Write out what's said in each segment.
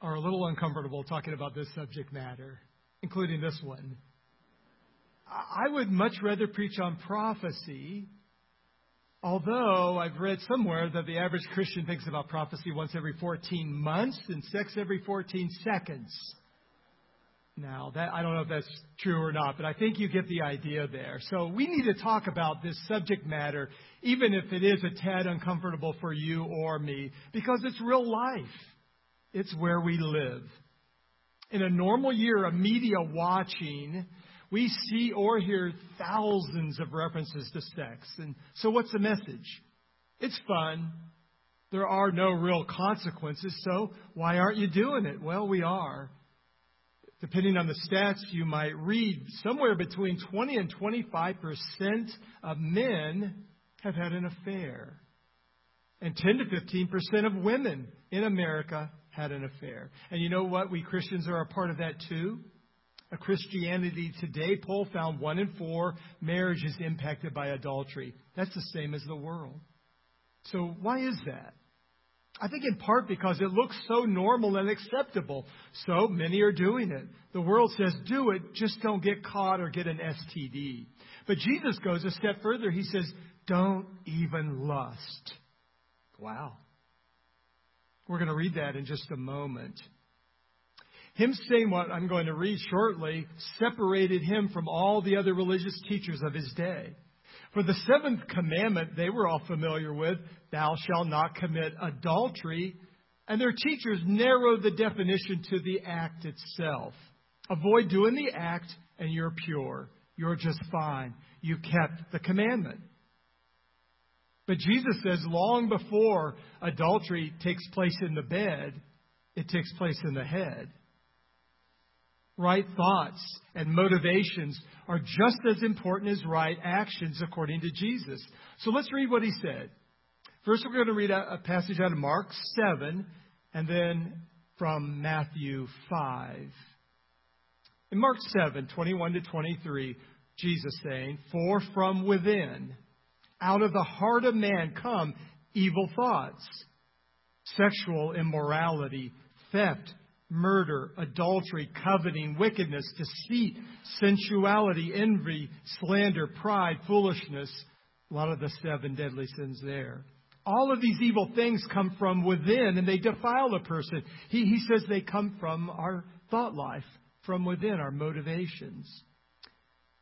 are a little uncomfortable talking about this subject matter, including this one. I would much rather preach on prophecy, although I've read somewhere that the average Christian thinks about prophecy once every 14 months and sex every 14 seconds. Now, that, I don't know if that's true or not, but I think you get the idea there. So we need to talk about this subject matter, even if it is a tad uncomfortable for you or me, because it's real life. It's where we live. In a normal year of media watching, we see or hear thousands of references to sex. And so what's the message? It's fun. There are no real consequences, so why aren't you doing it? Well, we are. Depending on the stats, you might read somewhere between 20 and 25 percent of men have had an affair. And 10 to 15 percent of women in America had an affair. And you know what? We Christians are a part of that too. A Christianity Today poll found one in four marriages impacted by adultery. That's the same as the world. So why is that? I think in part because it looks so normal and acceptable. So many are doing it. The world says, do it, just don't get caught or get an STD. But Jesus goes a step further. He says, don't even lust. Wow. We're going to read that in just a moment. Him saying what I'm going to read shortly separated him from all the other religious teachers of his day. For the seventh commandment they were all familiar with, thou shalt not commit adultery, and their teachers narrowed the definition to the act itself. Avoid doing the act and you're pure. You're just fine. You kept the commandment. But Jesus says long before adultery takes place in the bed, it takes place in the head. Right thoughts and motivations are just as important as right actions according to Jesus. So let's read what he said. First, we're going to read a, passage out of Mark 7 and then from Matthew 5. In Mark 7, 21 to 23, Jesus saying, For from within, out of the heart of man come evil thoughts, sexual immorality, theft, murder, adultery, coveting, wickedness, deceit, sensuality, envy, slander, pride, foolishness. A lot of the seven deadly sins there. All of these evil things come from within and they defile a person. He, he says they come from our thought life, from within, our motivations.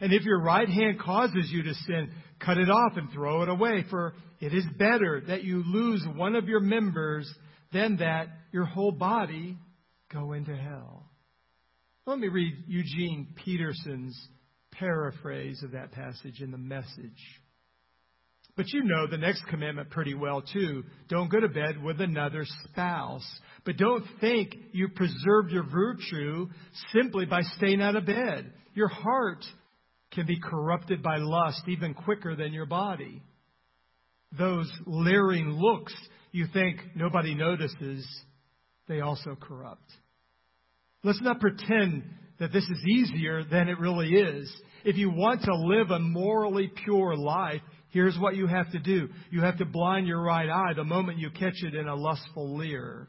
And if your right hand causes you to sin, cut it off and throw it away. For it is better that you lose one of your members than that your whole body go into hell. Let me read Eugene Peterson's paraphrase of that passage in the message. But you know the next commandment pretty well, too. Don't go to bed with another spouse. But don't think you preserved your virtue simply by staying out of bed. Your heart can be corrupted by lust even quicker than your body. Those leering looks you think nobody notices, they also corrupt. Let's not pretend that this is easier than it really is. If you want to live a morally pure life, here's what you have to do. You have to blind your right eye the moment you catch it in a lustful leer.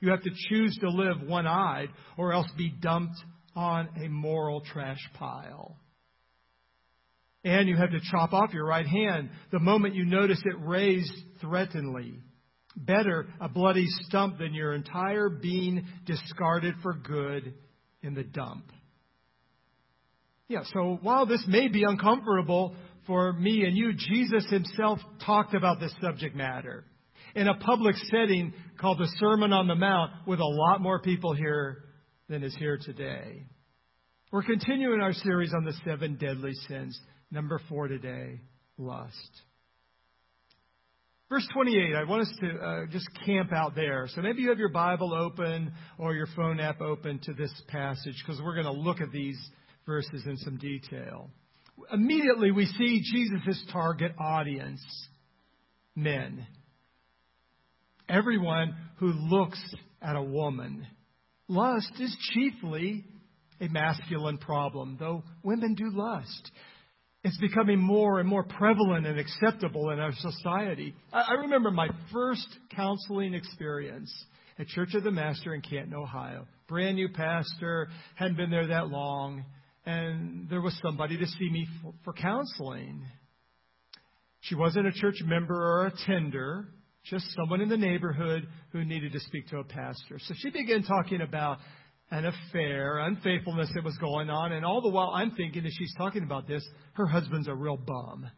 You have to choose to live one eyed or else be dumped on a moral trash pile. And you have to chop off your right hand the moment you notice it raised threateningly. Better a bloody stump than your entire being discarded for good in the dump. Yeah, so while this may be uncomfortable for me and you, Jesus himself talked about this subject matter in a public setting called the Sermon on the Mount with a lot more people here than is here today. We're continuing our series on the seven deadly sins. Number four today lust. Verse 28, I want us to uh, just camp out there. So maybe you have your Bible open or your phone app open to this passage because we're going to look at these verses in some detail. Immediately, we see Jesus' target audience men. Everyone who looks at a woman. Lust is chiefly a masculine problem, though women do lust. It's becoming more and more prevalent and acceptable in our society. I, remember my first counseling experience at Church of the Master in Canton, Ohio. Brand new pastor, hadn't been there that long, and there was somebody to see me for, for counseling. She wasn't a church member or a tender, just someone in the neighborhood who needed to speak to a pastor. So she began talking about an affair, unfaithfulness that was going on. And all the while I'm thinking as she's talking about this, her husband's a real bum.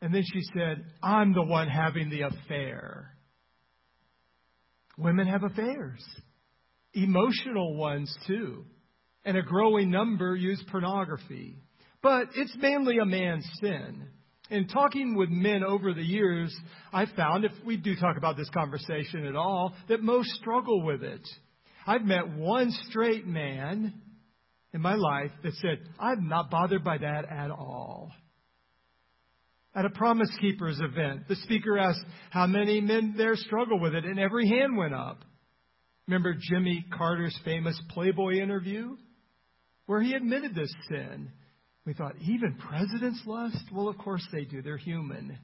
And then she said, I'm the one having the affair. Women have affairs, emotional ones too. And a growing number use pornography. But it's mainly a man's sin. In talking with men over the years, I found, if we do talk about this conversation at all, that most struggle with it. I've met one straight man in my life that said, I'm not bothered by that at all. At a Promise Keepers event, the speaker asked how many men there struggle with it, and every hand went up. Remember Jimmy Carter's famous Playboy interview? Where he admitted this sin. We thought, even presidents lust? Well, of course they do. They're human.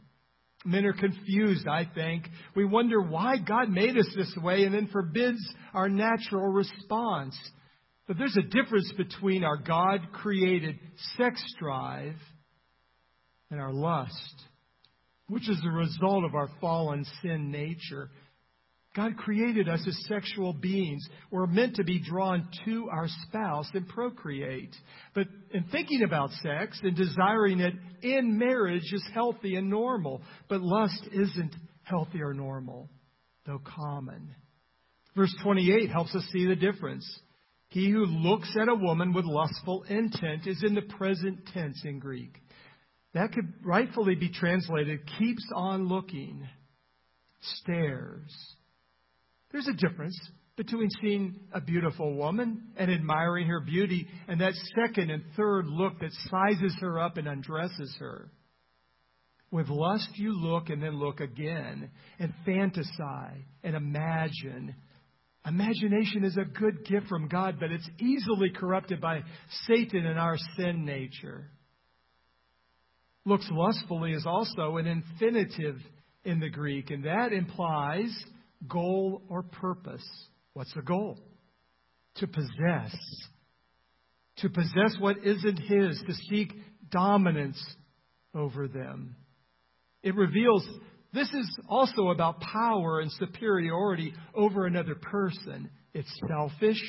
Men are confused, I think. We wonder why God made us this way and then forbids our natural response. But there's a difference between our God created sex drive and our lust, which is the result of our fallen sin nature. God created us as sexual beings. We're meant to be drawn to our spouse and procreate. But in thinking about sex and desiring it in marriage is healthy and normal. But lust isn't healthy or normal, though common. Verse 28 helps us see the difference. He who looks at a woman with lustful intent is in the present tense in Greek. That could rightfully be translated keeps on looking, stares there's a difference between seeing a beautiful woman and admiring her beauty and that second and third look that sizes her up and undresses her. With lust, you look and then look again and fantasize and imagine. Imagination is a good gift from God, but it's easily corrupted by Satan and our sin nature. Looks lustfully is also an infinitive in the Greek, and that implies goal or purpose. What's the goal? To possess. To possess what isn't his, to seek dominance over them. It reveals this is also about power and superiority over another person. It's selfish.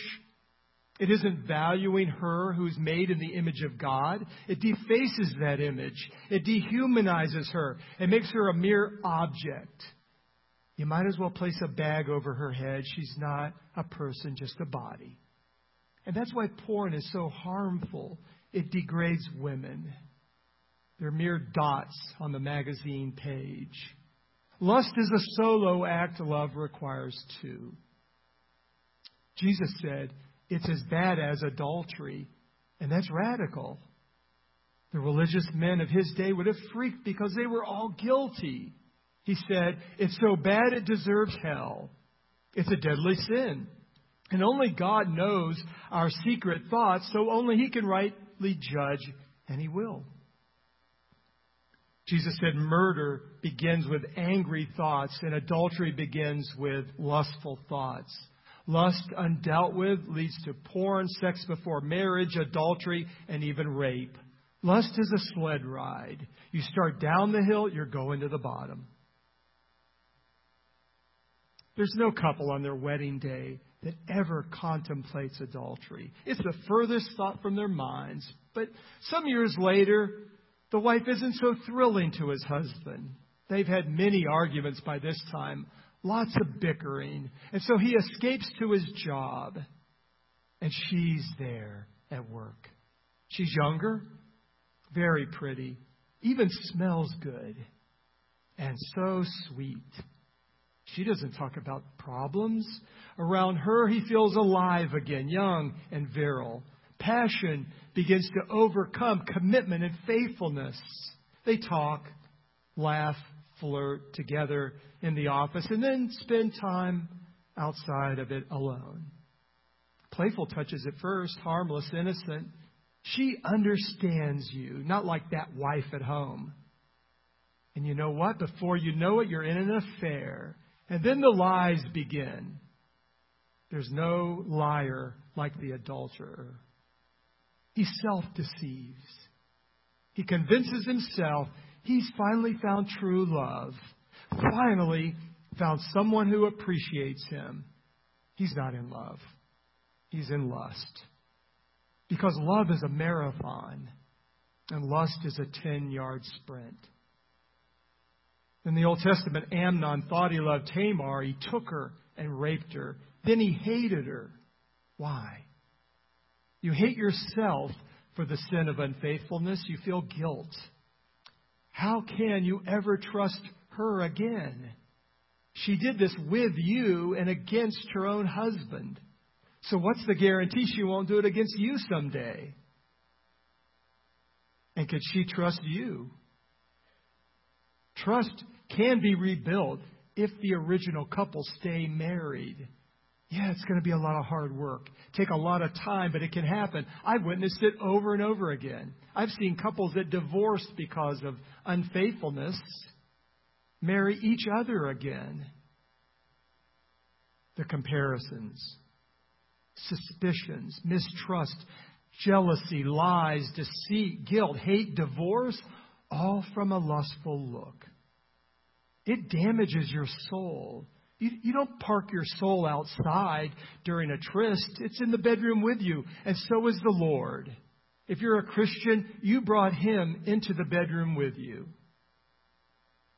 It isn't valuing her who's made in the image of God. It defaces that image. It dehumanizes her. It makes her a mere object. You might as well place a bag over her head. She's not a person, just a body. And that's why porn is so harmful. It degrades women. They're mere dots on the magazine page. Lust is a solo act, love requires two. Jesus said it's as bad as adultery, and that's radical. The religious men of his day would have freaked because they were all guilty. He said, It's so bad it deserves hell. It's a deadly sin. And only God knows our secret thoughts, so only He can rightly judge, and He will. Jesus said murder begins with angry thoughts, and adultery begins with lustful thoughts. Lust, undealt with, leads to porn, sex before marriage, adultery, and even rape. Lust is a sled ride. You start down the hill, you're going to the bottom. There's no couple on their wedding day that ever contemplates adultery. It's the furthest thought from their minds. But some years later, the wife isn't so thrilling to his husband. They've had many arguments by this time, lots of bickering. And so he escapes to his job. And she's there at work. She's younger, very pretty, even smells good. and so sweet. She doesn't talk about problems. Around her, he feels alive again, young and virile. Passion begins to overcome commitment and faithfulness. They talk, laugh, flirt together in the office, and then spend time outside of it alone. Playful touches at first, harmless, innocent. She understands you, not like that wife at home. And you know what? Before you know it, you're in an affair. And then the lies begin. There's no liar like the adulterer. He self deceives. He convinces himself he's finally found true love. Finally, found someone who appreciates him. He's not in love, he's in lust. Because love is a marathon, and lust is a 10 yard sprint. In the Old Testament, Amnon thought he loved Tamar. He took her and raped her. Then he hated her. Why? You hate yourself for the sin of unfaithfulness. You feel guilt. How can you ever trust her again? She did this with you and against her own husband. So, what's the guarantee she won't do it against you someday? And could she trust you? Trust can be rebuilt if the original couple stay married. Yeah, it's going to be a lot of hard work. Take a lot of time, but it can happen. I've witnessed it over and over again. I've seen couples that divorced because of unfaithfulness marry each other again. The comparisons, suspicions, mistrust, jealousy, lies, deceit, guilt, hate, divorce, all from a lustful look. It damages your soul. You, you, don't park your soul outside during a tryst. It's in the bedroom with you, and so is the Lord. If you're a Christian, you brought him into the bedroom with you.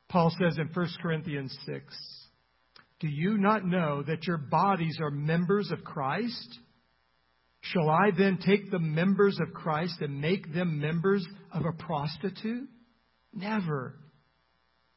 Paul says in 1 Corinthians 6, Do you not know that your bodies are members of Christ? Shall I then take the members of Christ and make them members of a prostitute? Never.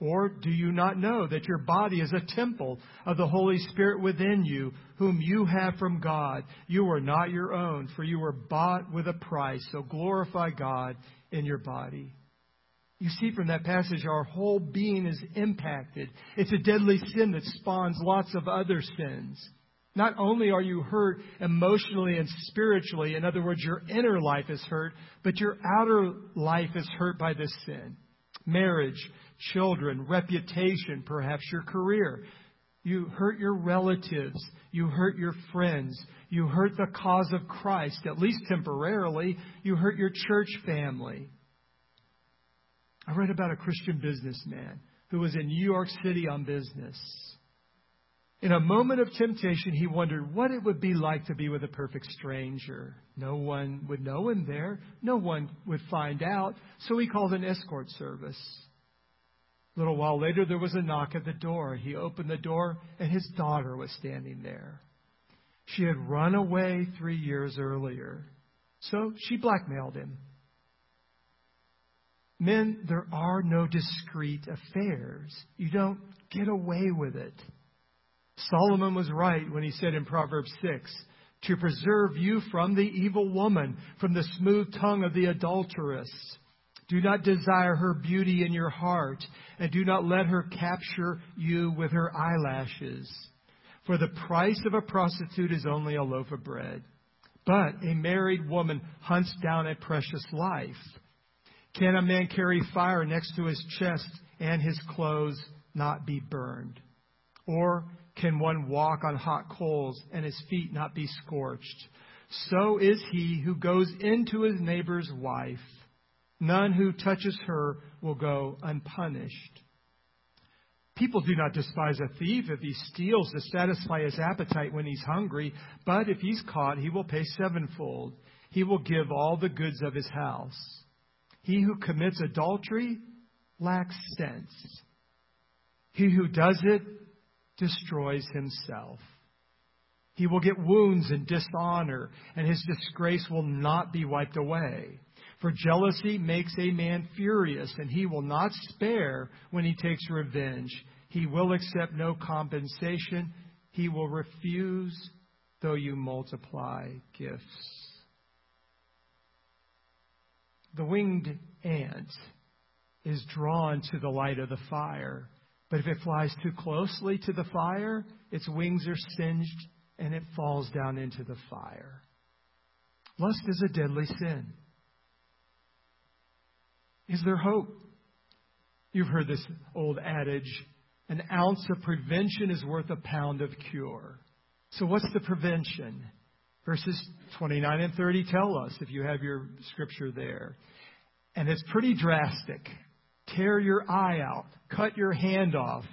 Or do you not know that your body is a temple of the Holy Spirit within you, whom you have from God? You are not your own, for you were bought with a price. So glorify God in your body. You see from that passage, our whole being is impacted. It's a deadly sin that spawns lots of other sins. Not only are you hurt emotionally and spiritually, in other words, your inner life is hurt, but your outer life is hurt by this sin. Marriage, children, reputation, perhaps your career. You hurt your relatives. You hurt your friends. You hurt the cause of Christ, at least temporarily. You hurt your church family. I read about a Christian businessman who was in New York City on business. In a moment of temptation, he wondered what it would be like to be with a perfect stranger. No one would know him there. No one would find out. So he called an escort service. A little while later, there was a knock at the door. He opened the door, and his daughter was standing there. She had run away three years earlier. So she blackmailed him. Men, there are no discreet affairs. You don't get away with it. Solomon was right when he said in Proverbs 6 to preserve you from the evil woman, from the smooth tongue of the adulteress. Do not desire her beauty in your heart, and do not let her capture you with her eyelashes. For the price of a prostitute is only a loaf of bread. But a married woman hunts down a precious life. Can a man carry fire next to his chest and his clothes not be burned? Or can one walk on hot coals and his feet not be scorched? So is he who goes into his neighbor's wife. None who touches her will go unpunished. People do not despise a thief if he steals to satisfy his appetite when he's hungry, but if he's caught, he will pay sevenfold. He will give all the goods of his house. He who commits adultery lacks sense. He who does it destroys himself. He will get wounds and dishonor, and his disgrace will not be wiped away. For jealousy makes a man furious, and he will not spare when he takes revenge. He will accept no compensation. He will refuse though you multiply gifts. The winged ant is drawn to the light of the fire, but if it flies too closely to the fire, its wings are singed and it falls down into the fire. Lust is a deadly sin. Is there hope? You've heard this old adage an ounce of prevention is worth a pound of cure. So, what's the prevention? Verses 29 and 30 tell us, if you have your scripture there. And it's pretty drastic. Tear your eye out, cut your hand off.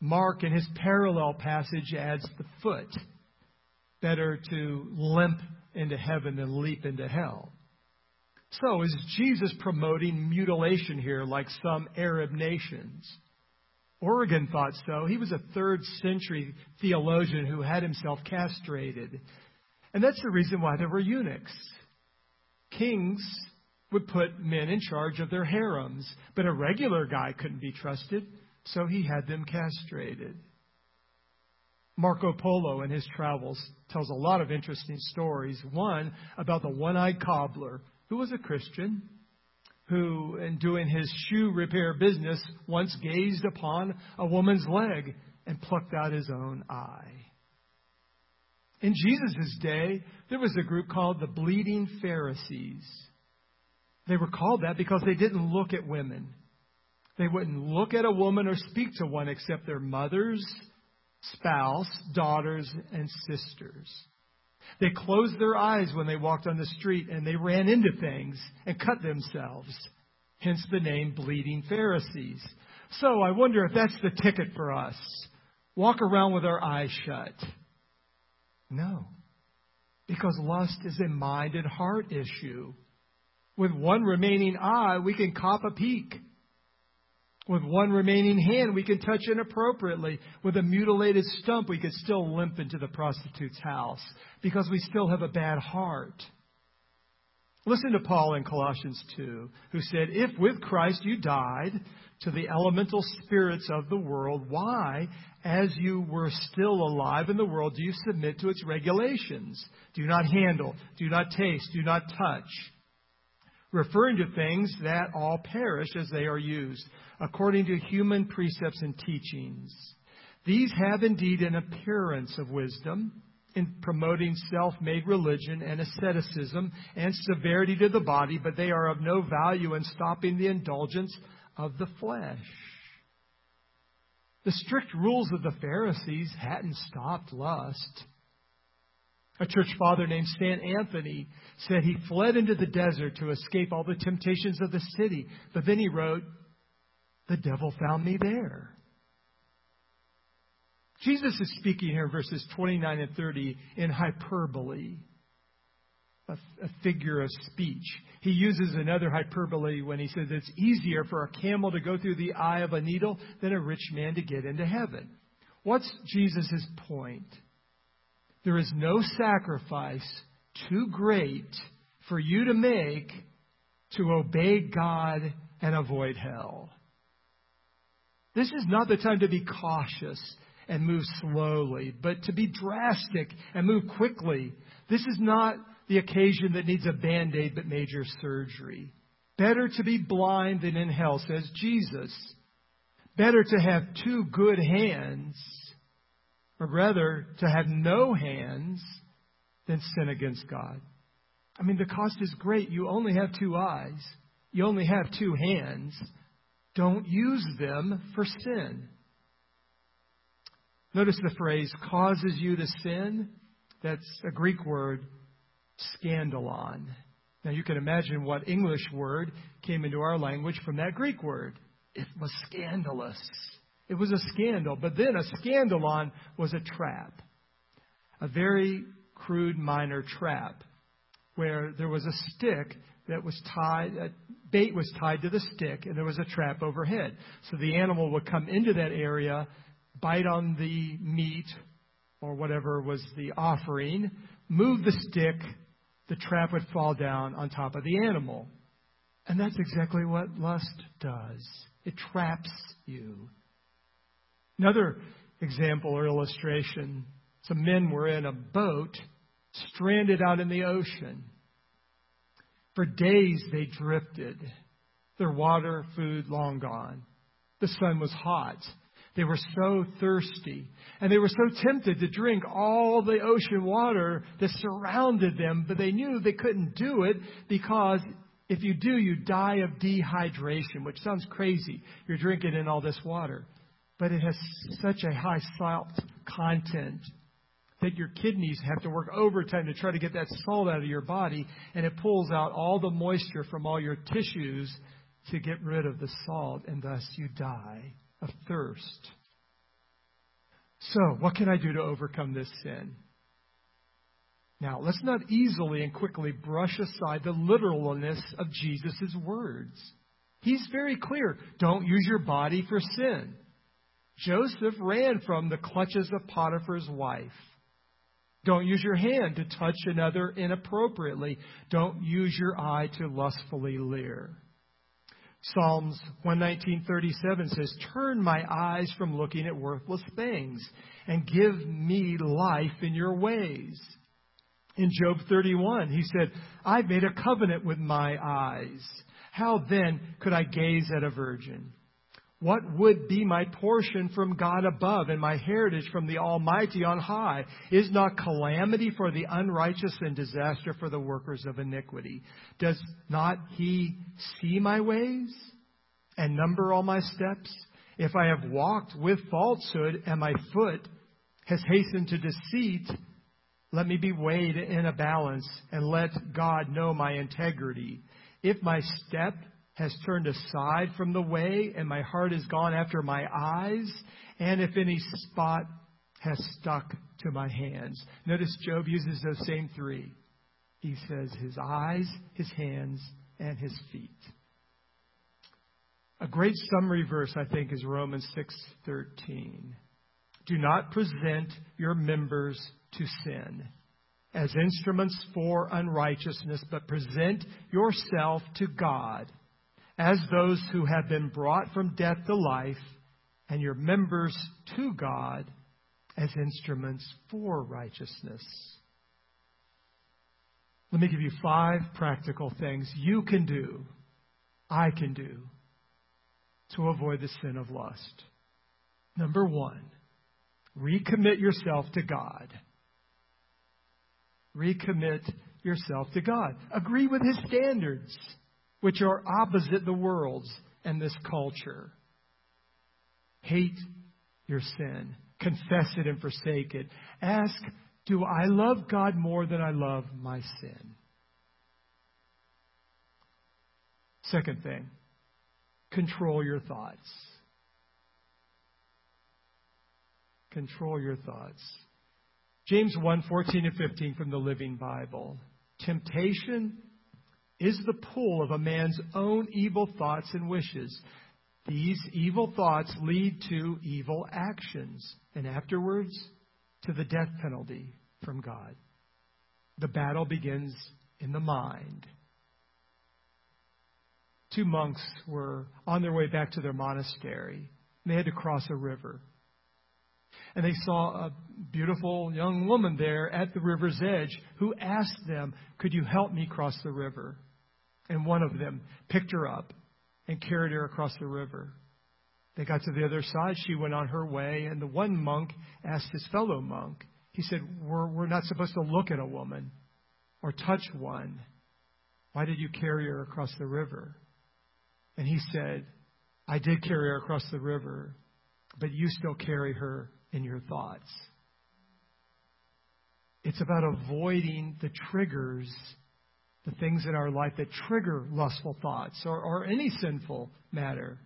Mark, in his parallel passage, adds the foot. Better to limp into heaven than leap into hell. So, is Jesus promoting mutilation here like some Arab nations? Origen thought so. He was a third century theologian who had himself castrated. And that's the reason why there were eunuchs. Kings would put men in charge of their harems, but a regular guy couldn't be trusted, so he had them castrated. Marco Polo in his travels tells a lot of interesting stories. One about the one eyed cobbler who was a Christian, who, in doing his shoe repair business, once gazed upon a woman's leg and plucked out his own eye. In Jesus' day, there was a group called the Bleeding Pharisees. They were called that because they didn't look at women. They wouldn't look at a woman or speak to one except their mothers, spouse, daughters, and sisters. They closed their eyes when they walked on the street and they ran into things and cut themselves. Hence the name Bleeding Pharisees. So I wonder if that's the ticket for us. Walk around with our eyes shut. No. Because lust is a mind and heart issue. With one remaining eye, we can cop a peek. With one remaining hand, we can touch inappropriately. With a mutilated stump, we could still limp into the prostitute's house because we still have a bad heart. Listen to Paul in Colossians 2, who said, If with Christ you died to the elemental spirits of the world, why, as you were still alive in the world, do you submit to its regulations? Do not handle, do not taste, do not touch referring to things that all perish as they are used, according to human precepts and teachings. These have indeed an appearance of wisdom in promoting self made religion and asceticism and severity to the body, but they are of no value in stopping the indulgence of the flesh. The strict rules of the Pharisees hadn't stopped lust. A church father named St. Anthony said he fled into the desert to escape all the temptations of the city. But then he wrote, The devil found me there. Jesus is speaking here verses 29 and 30 in hyperbole, a, a, figure of speech. He uses another hyperbole when he says it's easier for a camel to go through the eye of a needle than a rich man to get into heaven. What's Jesus' point? There is no sacrifice too great for you to make to obey God and avoid hell. This is not the time to be cautious and move slowly, but to be drastic and move quickly. This is not the occasion that needs a band aid but major surgery. Better to be blind than in hell, says Jesus. Better to have two good hands but rather to have no hands than sin against God. I mean, the cost is great. You only have two eyes, you only have two hands. Don't use them for sin. Notice the phrase causes you to sin. That's a Greek word, scandalon. Now you can imagine what English word came into our language from that Greek word. It was scandalous. It was a scandal. But then a scandalon was a trap, a very crude minor trap, where there was a stick that was tied, a bait was tied to the stick, and there was a trap overhead. So the animal would come into that area, bite on the meat or whatever was the offering, move the stick, the trap would fall down on top of the animal. And that's exactly what lust does it traps you. Another example or illustration some men were in a boat stranded out in the ocean. For days they drifted, their water, food long gone. The sun was hot. They were so thirsty. And they were so tempted to drink all the ocean water that surrounded them, but they knew they couldn't do it because if you do, you die of dehydration, which sounds crazy. You're drinking in all this water. But it has such a high salt content that your kidneys have to work overtime to try to get that salt out of your body, and it pulls out all the moisture from all your tissues to get rid of the salt, and thus you die of thirst. So, what can I do to overcome this sin? Now, let's not easily and quickly brush aside the literalness of Jesus' words. He's very clear. Don't use your body for sin. Joseph ran from the clutches of Potiphar's wife. Don't use your hand to touch another inappropriately. Don't use your eye to lustfully leer. Psalms 119:37 says, "Turn my eyes from looking at worthless things and give me life in your ways." In Job 31, he said, "I've made a covenant with my eyes. How then could I gaze at a virgin?" What would be my portion from God above and my heritage from the Almighty on high? Is not calamity for the unrighteous and disaster for the workers of iniquity? Does not He see my ways and number all my steps? If I have walked with falsehood and my foot has hastened to deceit, let me be weighed in a balance and let God know my integrity. If my step has turned aside from the way, and my heart has gone after my eyes, and if any spot has stuck to my hands. Notice Job uses those same three. He says his eyes, his hands, and his feet. A great summary verse, I think, is Romans 6:13. Do not present your members to sin as instruments for unrighteousness, but present yourself to God as those who have been brought from death to life, and your members to God as instruments for righteousness. Let me give you five practical things you can do, I can do, to avoid the sin of lust. Number one, recommit yourself to God. Recommit yourself to God. Agree with His standards which are opposite the world's and this culture. Hate your sin. Confess it and forsake it. Ask, do I love God more than I love my sin? Second thing, control your thoughts. Control your thoughts. James 1 14 and 15 from the Living Bible. Temptation is the pull of a man's own evil thoughts and wishes. These evil thoughts lead to evil actions, and afterwards to the death penalty from God. The battle begins in the mind. Two monks were on their way back to their monastery. They had to cross a river. And they saw a beautiful young woman there at the river's edge who asked them, Could you help me cross the river? And one of them picked her up and carried her across the river. They got to the other side. She went on her way, and the one monk asked his fellow monk, he said, We're, we're not supposed to look at a woman or touch one. Why did you carry her across the river? And he said, I did carry her across the river, but you still carry her in your thoughts. It's about avoiding the triggers the things in our life that trigger lustful thoughts or, or any sinful matter,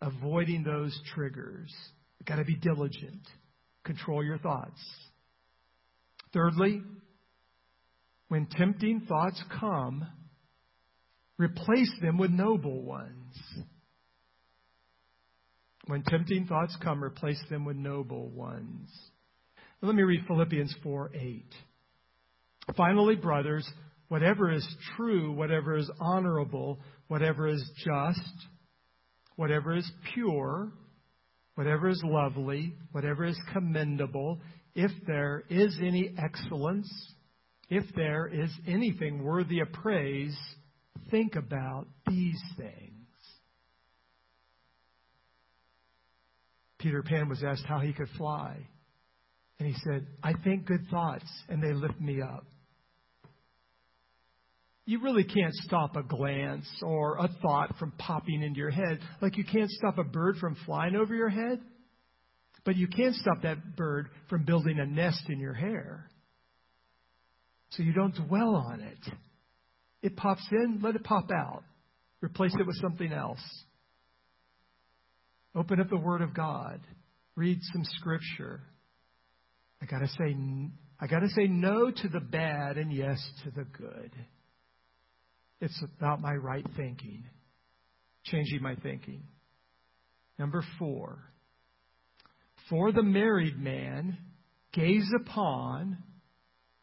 avoiding those triggers. Got to be diligent. Control your thoughts. Thirdly, when tempting thoughts come, replace them with noble ones. When tempting thoughts come, replace them with noble ones. Let me read Philippians 4 8. Finally, brothers, whatever is true, whatever is honorable, whatever is just, whatever is pure, whatever is lovely, whatever is commendable, if there is any excellence, if there is anything worthy of praise, think about these things. Peter Pan was asked how he could fly. And he said, I think good thoughts, and they lift me up. You really can't stop a glance or a thought from popping into your head, like you can't stop a bird from flying over your head. But you can't stop that bird from building a nest in your hair. So you don't dwell on it. It pops in, let it pop out. Replace it with something else. Open up the Word of God. Read some Scripture. I gotta say, I gotta say no to the bad and yes to the good. It's about my right thinking, changing my thinking. Number four, for the married man, gaze upon,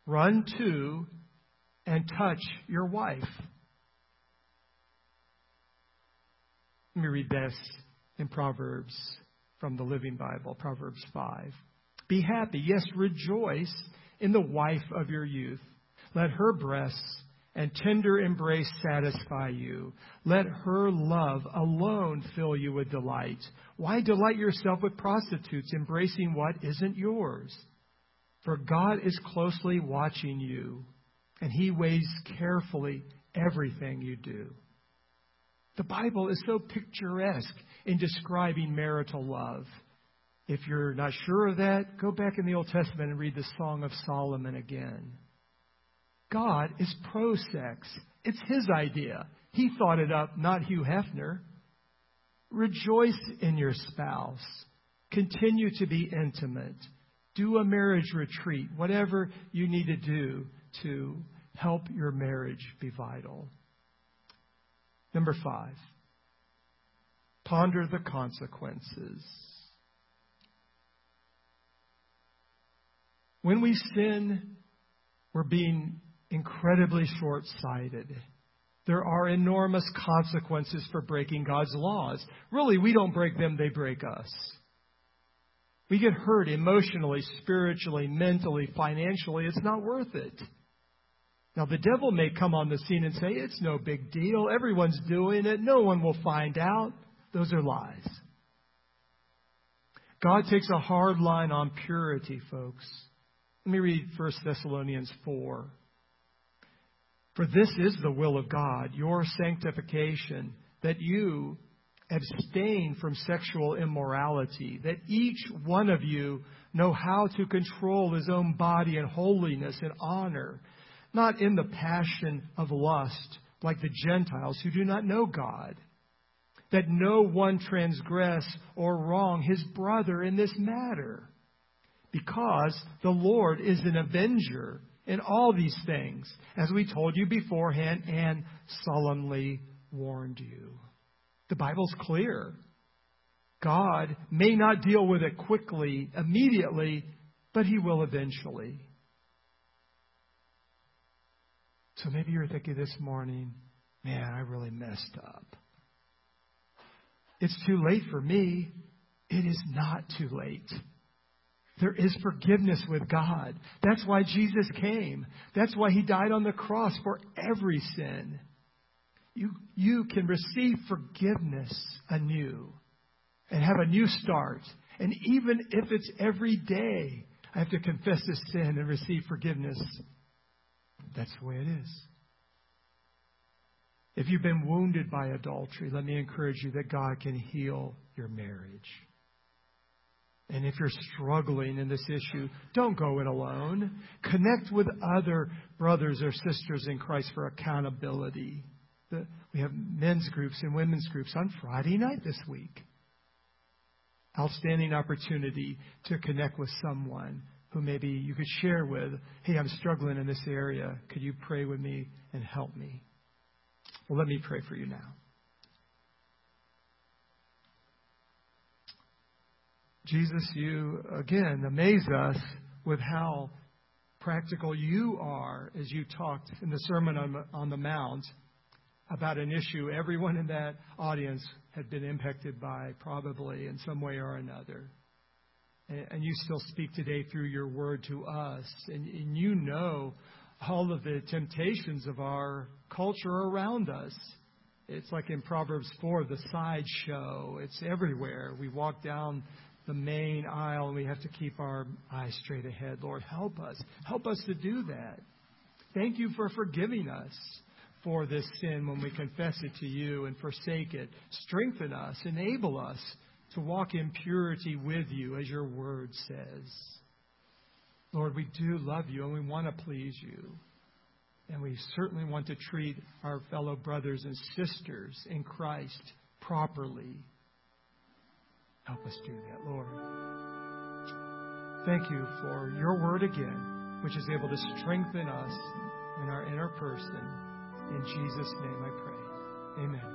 run to, and touch your wife. Let me read this in Proverbs from the Living Bible, Proverbs 5. Be happy, yes, rejoice in the wife of your youth. Let her breasts and tender embrace satisfy you. Let her love alone fill you with delight. Why delight yourself with prostitutes, embracing what isn't yours? For God is closely watching you, and He weighs carefully everything you do. The Bible is so picturesque in describing marital love. If you're not sure of that, go back in the Old Testament and read the Song of Solomon again. God is pro sex. It's his idea. He thought it up, not Hugh Hefner. Rejoice in your spouse. Continue to be intimate. Do a marriage retreat, whatever you need to do to help your marriage be vital. Number five, ponder the consequences. When we sin, we're being incredibly short sighted. There are enormous consequences for breaking God's laws. Really, we don't break them, they break us. We get hurt emotionally, spiritually, mentally, financially. It's not worth it. Now, the devil may come on the scene and say, It's no big deal. Everyone's doing it. No one will find out. Those are lies. God takes a hard line on purity, folks. Let me read 1 Thessalonians 4. For this is the will of God, your sanctification, that you abstain from sexual immorality, that each one of you know how to control his own body in holiness and honor, not in the passion of lust, like the Gentiles who do not know God. That no one transgress or wrong his brother in this matter, because the Lord is an avenger in all these things, as we told you beforehand and solemnly warned you. The Bible's clear. God may not deal with it quickly, immediately, but He will eventually. So maybe you're thinking this morning, man, I really messed up. It's too late for me. It is not too late. There is forgiveness with God. That's why Jesus came. That's why he died on the cross for every sin. You, you can receive forgiveness anew and have a new start. And even if it's every day, I have to confess this sin and receive forgiveness. That's the way it is. If you've been wounded by adultery, let me encourage you that God can heal your marriage. And if you're struggling in this issue, don't go it alone. Connect with other brothers or sisters in Christ for accountability. We have men's groups and women's groups on Friday night this week. outstanding opportunity to connect with someone who maybe you could share with, hey, I'm struggling in this area. Could you pray with me and help me? Well, let me pray for you now. Jesus, you again amaze us with how practical you are as you talked in the Sermon on, on the Mount about an issue everyone in that audience had been impacted by, probably in some way or another. And, and you still speak today through your word to us. And, and you know all of the temptations of our culture around us. It's like in Proverbs 4, the sideshow. It's everywhere. We walk down the main aisle we have to keep our eyes straight ahead. Lord, help us. Help us to do that. Thank you for forgiving us for this sin when we confess it to you and forsake it. Strengthen us, enable us to walk in purity with you, as your word says. Lord, we do love you and we want to please you. And we certainly want to treat our fellow brothers and sisters in Christ properly. Help us do that, Lord. Thank you for your word again, which is able to strengthen us in our inner person. In Jesus' name I pray. Amen.